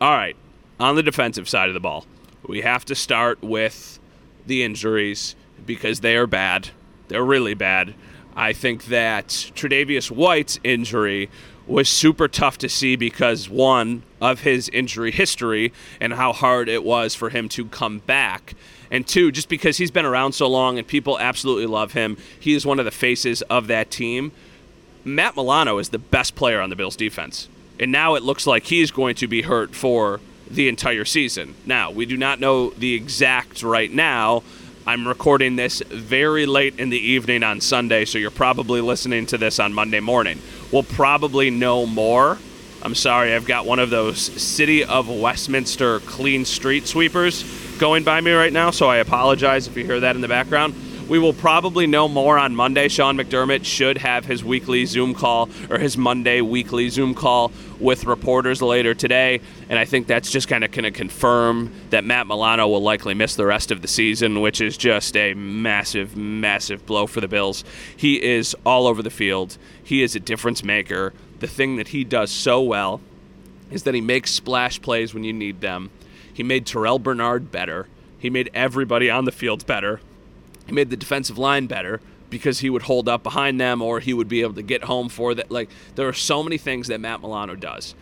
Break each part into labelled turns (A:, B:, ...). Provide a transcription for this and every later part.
A: All right, on the defensive side of the ball, we have to start with the injuries because they are bad. They're really bad. I think that Tre'Davious White's injury was super tough to see because one of his injury history and how hard it was for him to come back. And two, just because he's been around so long and people absolutely love him, he is one of the faces of that team. Matt Milano is the best player on the Bills defense. And now it looks like he's going to be hurt for the entire season. Now, we do not know the exact right now. I'm recording this very late in the evening on Sunday, so you're probably listening to this on Monday morning. We'll probably know more. I'm sorry, I've got one of those City of Westminster clean street sweepers going by me right now, so I apologize if you hear that in the background. We will probably know more on Monday. Sean McDermott should have his weekly Zoom call or his Monday weekly Zoom call with reporters later today. And I think that's just kind of going to confirm that Matt Milano will likely miss the rest of the season, which is just a massive, massive blow for the Bills. He is all over the field, he is a difference maker. The thing that he does so well is that he makes splash plays when you need them. He made Terrel Bernard better. He made everybody on the field better. He made the defensive line better because he would hold up behind them or he would be able to get home for that. Like, there are so many things that Matt Milano does.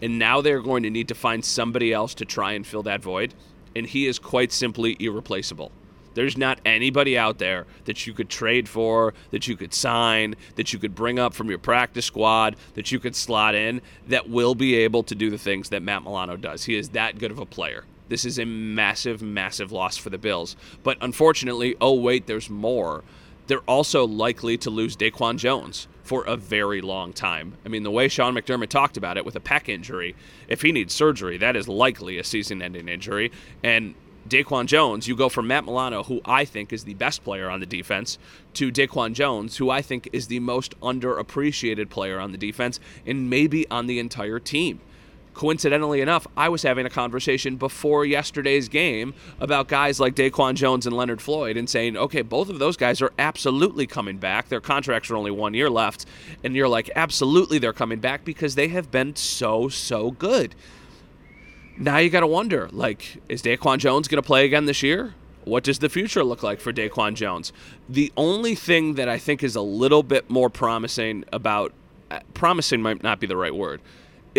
A: And now they're going to need to find somebody else to try and fill that void. And he is quite simply irreplaceable. There's not anybody out there that you could trade for, that you could sign, that you could bring up from your practice squad, that you could slot in that will be able to do the things that Matt Milano does. He is that good of a player. This is a massive, massive loss for the Bills. But unfortunately, oh, wait, there's more. They're also likely to lose Daquan Jones for a very long time. I mean, the way Sean McDermott talked about it with a pec injury, if he needs surgery, that is likely a season ending injury. And Daquan Jones, you go from Matt Milano, who I think is the best player on the defense, to Daquan Jones, who I think is the most underappreciated player on the defense and maybe on the entire team coincidentally enough, I was having a conversation before yesterday's game about guys like Daquan Jones and Leonard Floyd and saying, okay, both of those guys are absolutely coming back. Their contracts are only one year left. And you're like, absolutely, they're coming back because they have been so, so good. Now you got to wonder, like, is Daquan Jones going to play again this year? What does the future look like for Daquan Jones? The only thing that I think is a little bit more promising about, uh, promising might not be the right word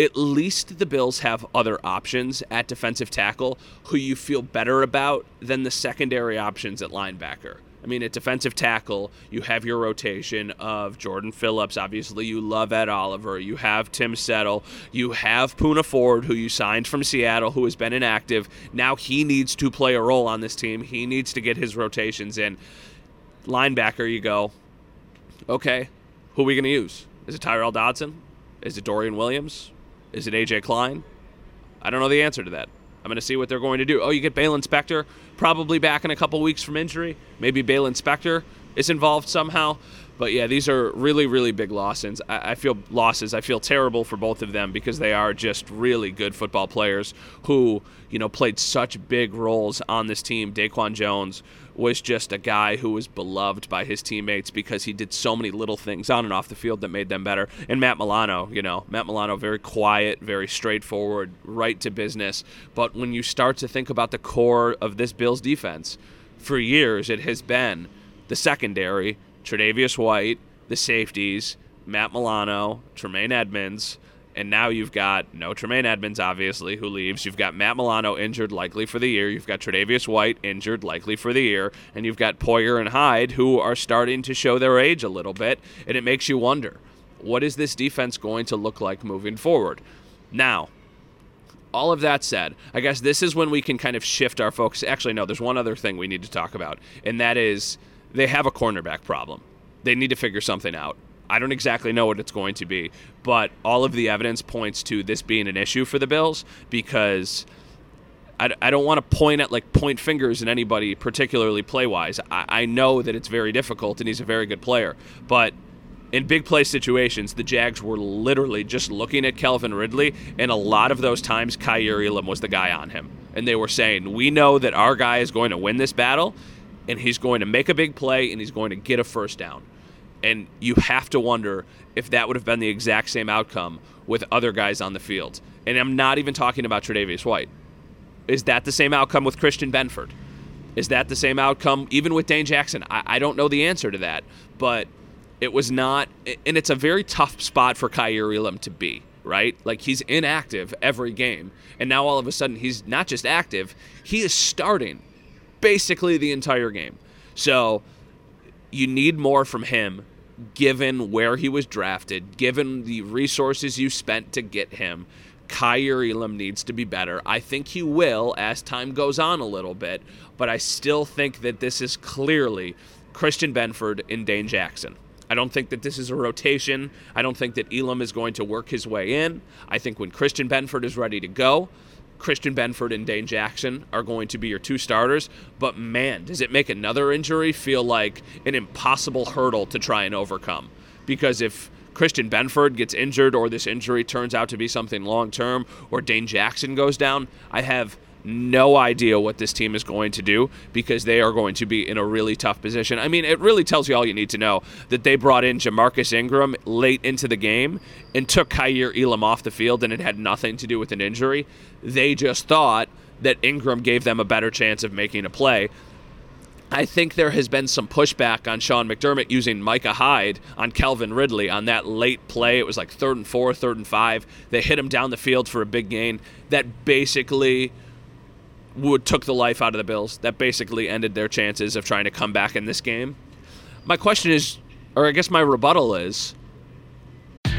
A: at least the Bills have other options at defensive tackle who you feel better about than the secondary options at linebacker. I mean, at defensive tackle, you have your rotation of Jordan Phillips. Obviously, you love Ed Oliver. You have Tim Settle. You have Poona Ford, who you signed from Seattle, who has been inactive. Now he needs to play a role on this team. He needs to get his rotations in. Linebacker, you go, okay, who are we going to use? Is it Tyrel Dodson? Is it Dorian Williams? Is it AJ Klein? I don't know the answer to that. I'm going to see what they're going to do. Oh, you get Baylon Spector, probably back in a couple weeks from injury. Maybe Baylon Spector is involved somehow. But yeah, these are really, really big losses. I, I feel losses. I feel terrible for both of them because they are just really good football players who, you know, played such big roles on this team. Daquan Jones was just a guy who was beloved by his teammates because he did so many little things on and off the field that made them better. And Matt Milano, you know, Matt Milano, very quiet, very straightforward, right to business. But when you start to think about the core of this Bills defense, for years it has been the secondary, Tre'Davious White, the safeties, Matt Milano, Tremaine Edmunds, and now you've got no Tremaine Edmunds, obviously, who leaves. You've got Matt Milano injured, likely for the year. You've got Tre'Davious White injured, likely for the year. And you've got Poyer and Hyde, who are starting to show their age a little bit. And it makes you wonder what is this defense going to look like moving forward? Now, all of that said, I guess this is when we can kind of shift our focus. Actually, no, there's one other thing we need to talk about, and that is they have a cornerback problem. They need to figure something out. I don't exactly know what it's going to be, but all of the evidence points to this being an issue for the Bills because I, I don't want to point at like point fingers at anybody, particularly play wise. I, I know that it's very difficult and he's a very good player, but in big play situations, the Jags were literally just looking at Calvin Ridley, and a lot of those times, Kaiir Elam was the guy on him. And they were saying, We know that our guy is going to win this battle, and he's going to make a big play, and he's going to get a first down. And you have to wonder if that would have been the exact same outcome with other guys on the field. And I'm not even talking about Tre'Davious White. Is that the same outcome with Christian Benford? Is that the same outcome even with Dane Jackson? I, I don't know the answer to that, but it was not, and it's a very tough spot for Kaiir Elam to be, right? Like he's inactive every game, and now all of a sudden he's not just active, he is starting basically the entire game. So you need more from him given where he was drafted, given the resources you spent to get him. Kaiir Elam needs to be better. I think he will as time goes on a little bit, but I still think that this is clearly Christian Benford and Dane Jackson. I don't think that this is a rotation. I don't think that Elam is going to work his way in. I think when Christian Benford is ready to go, Christian Benford and Dane Jackson are going to be your two starters. But man, does it make another injury feel like an impossible hurdle to try and overcome? Because if Christian Benford gets injured or this injury turns out to be something long term or Dane Jackson goes down, I have no idea what this team is going to do because they are going to be in a really tough position. I mean, it really tells you all you need to know that they brought in Ja'Marcus Ingram late into the game and took Kaiir Elam off the field, and it had nothing to do with an injury. They just thought that Ingram gave them a better chance of making a play. I think there has been some pushback on Sean McDermott using Micah Hyde on Calvin Ridley on that late play. It was like third and four, third and five. They hit him down the field for a big gain. That basically would took the life out of the Bills. That basically ended their chances of trying to come back in this game. My question is, or I guess my rebuttal is,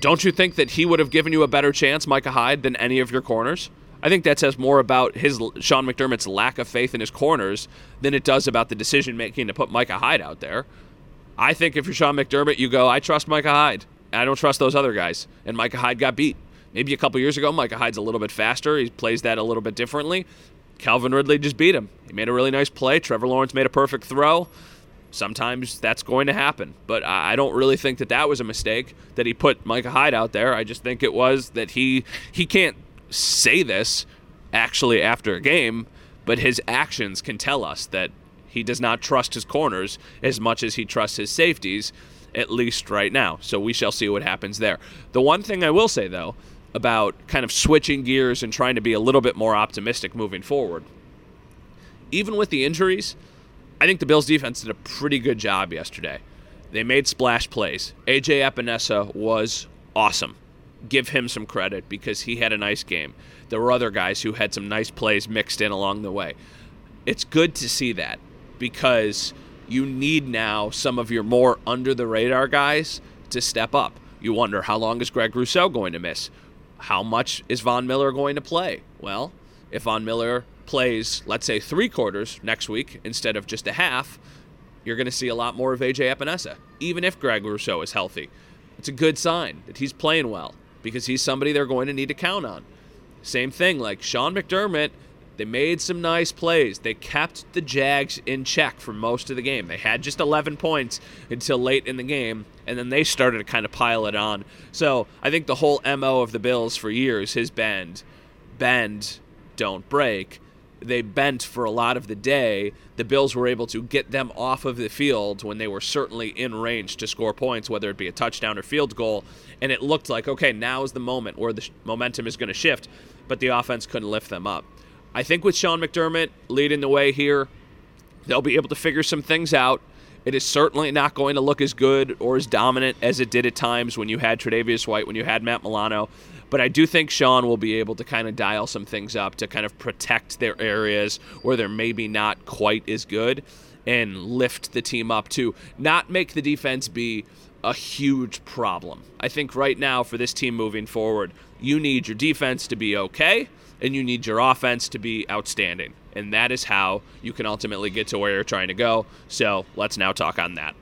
A: Don't you think that he would have given you a better chance, Micah Hyde, than any of your corners? I think that says more about his Sean McDermott's lack of faith in his corners than it does about the decision making to put Micah Hyde out there. I think if you're Sean McDermott, you go, I trust Micah Hyde. I don't trust those other guys. And Micah Hyde got beat. Maybe a couple years ago, Micah Hyde's a little bit faster. He plays that a little bit differently. Calvin Ridley just beat him. He made a really nice play. Trevor Lawrence made a perfect throw sometimes that's going to happen. But I don't really think that that was a mistake that he put Micah Hyde out there. I just think it was that he he can't say this actually after a game, but his actions can tell us that he does not trust his corners as much as he trusts his safeties, at least right now. So we shall see what happens there. The one thing I will say though about kind of switching gears and trying to be a little bit more optimistic moving forward. Even with the injuries, I think the Bills defense did a pretty good job yesterday. They made splash plays. AJ Epenesa was awesome. Give him some credit because he had a nice game. There were other guys who had some nice plays mixed in along the way. It's good to see that because you need now some of your more under the radar guys to step up. You wonder how long is Greg Rousseau going to miss? How much is Von Miller going to play? Well, if Von Miller plays, let's say, three quarters next week instead of just a half, you're going to see a lot more of AJ Epenesa, even if Greg Rousseau is healthy. It's a good sign that he's playing well because he's somebody they're going to need to count on. Same thing, like Sean McDermott, they made some nice plays. They kept the Jags in check for most of the game. They had just 11 points until late in the game, and then they started to kind of pile it on. So I think the whole MO of the Bills for years has been bend, don't break they bent for a lot of the day. The Bills were able to get them off of the field when they were certainly in range to score points, whether it be a touchdown or field goal. And it looked like, okay, now is the moment where the momentum is going to shift, but the offense couldn't lift them up. I think with Sean McDermott leading the way here, they'll be able to figure some things out. It is certainly not going to look as good or as dominant as it did at times when you had Tre'Davious White, when you had Matt Milano. But I do think Sean will be able to kind of dial some things up to kind of protect their areas where they're maybe not quite as good and lift the team up to not make the defense be a huge problem. I think right now for this team moving forward, you need your defense to be okay and you need your offense to be outstanding. And that is how you can ultimately get to where you're trying to go. So let's now talk on that.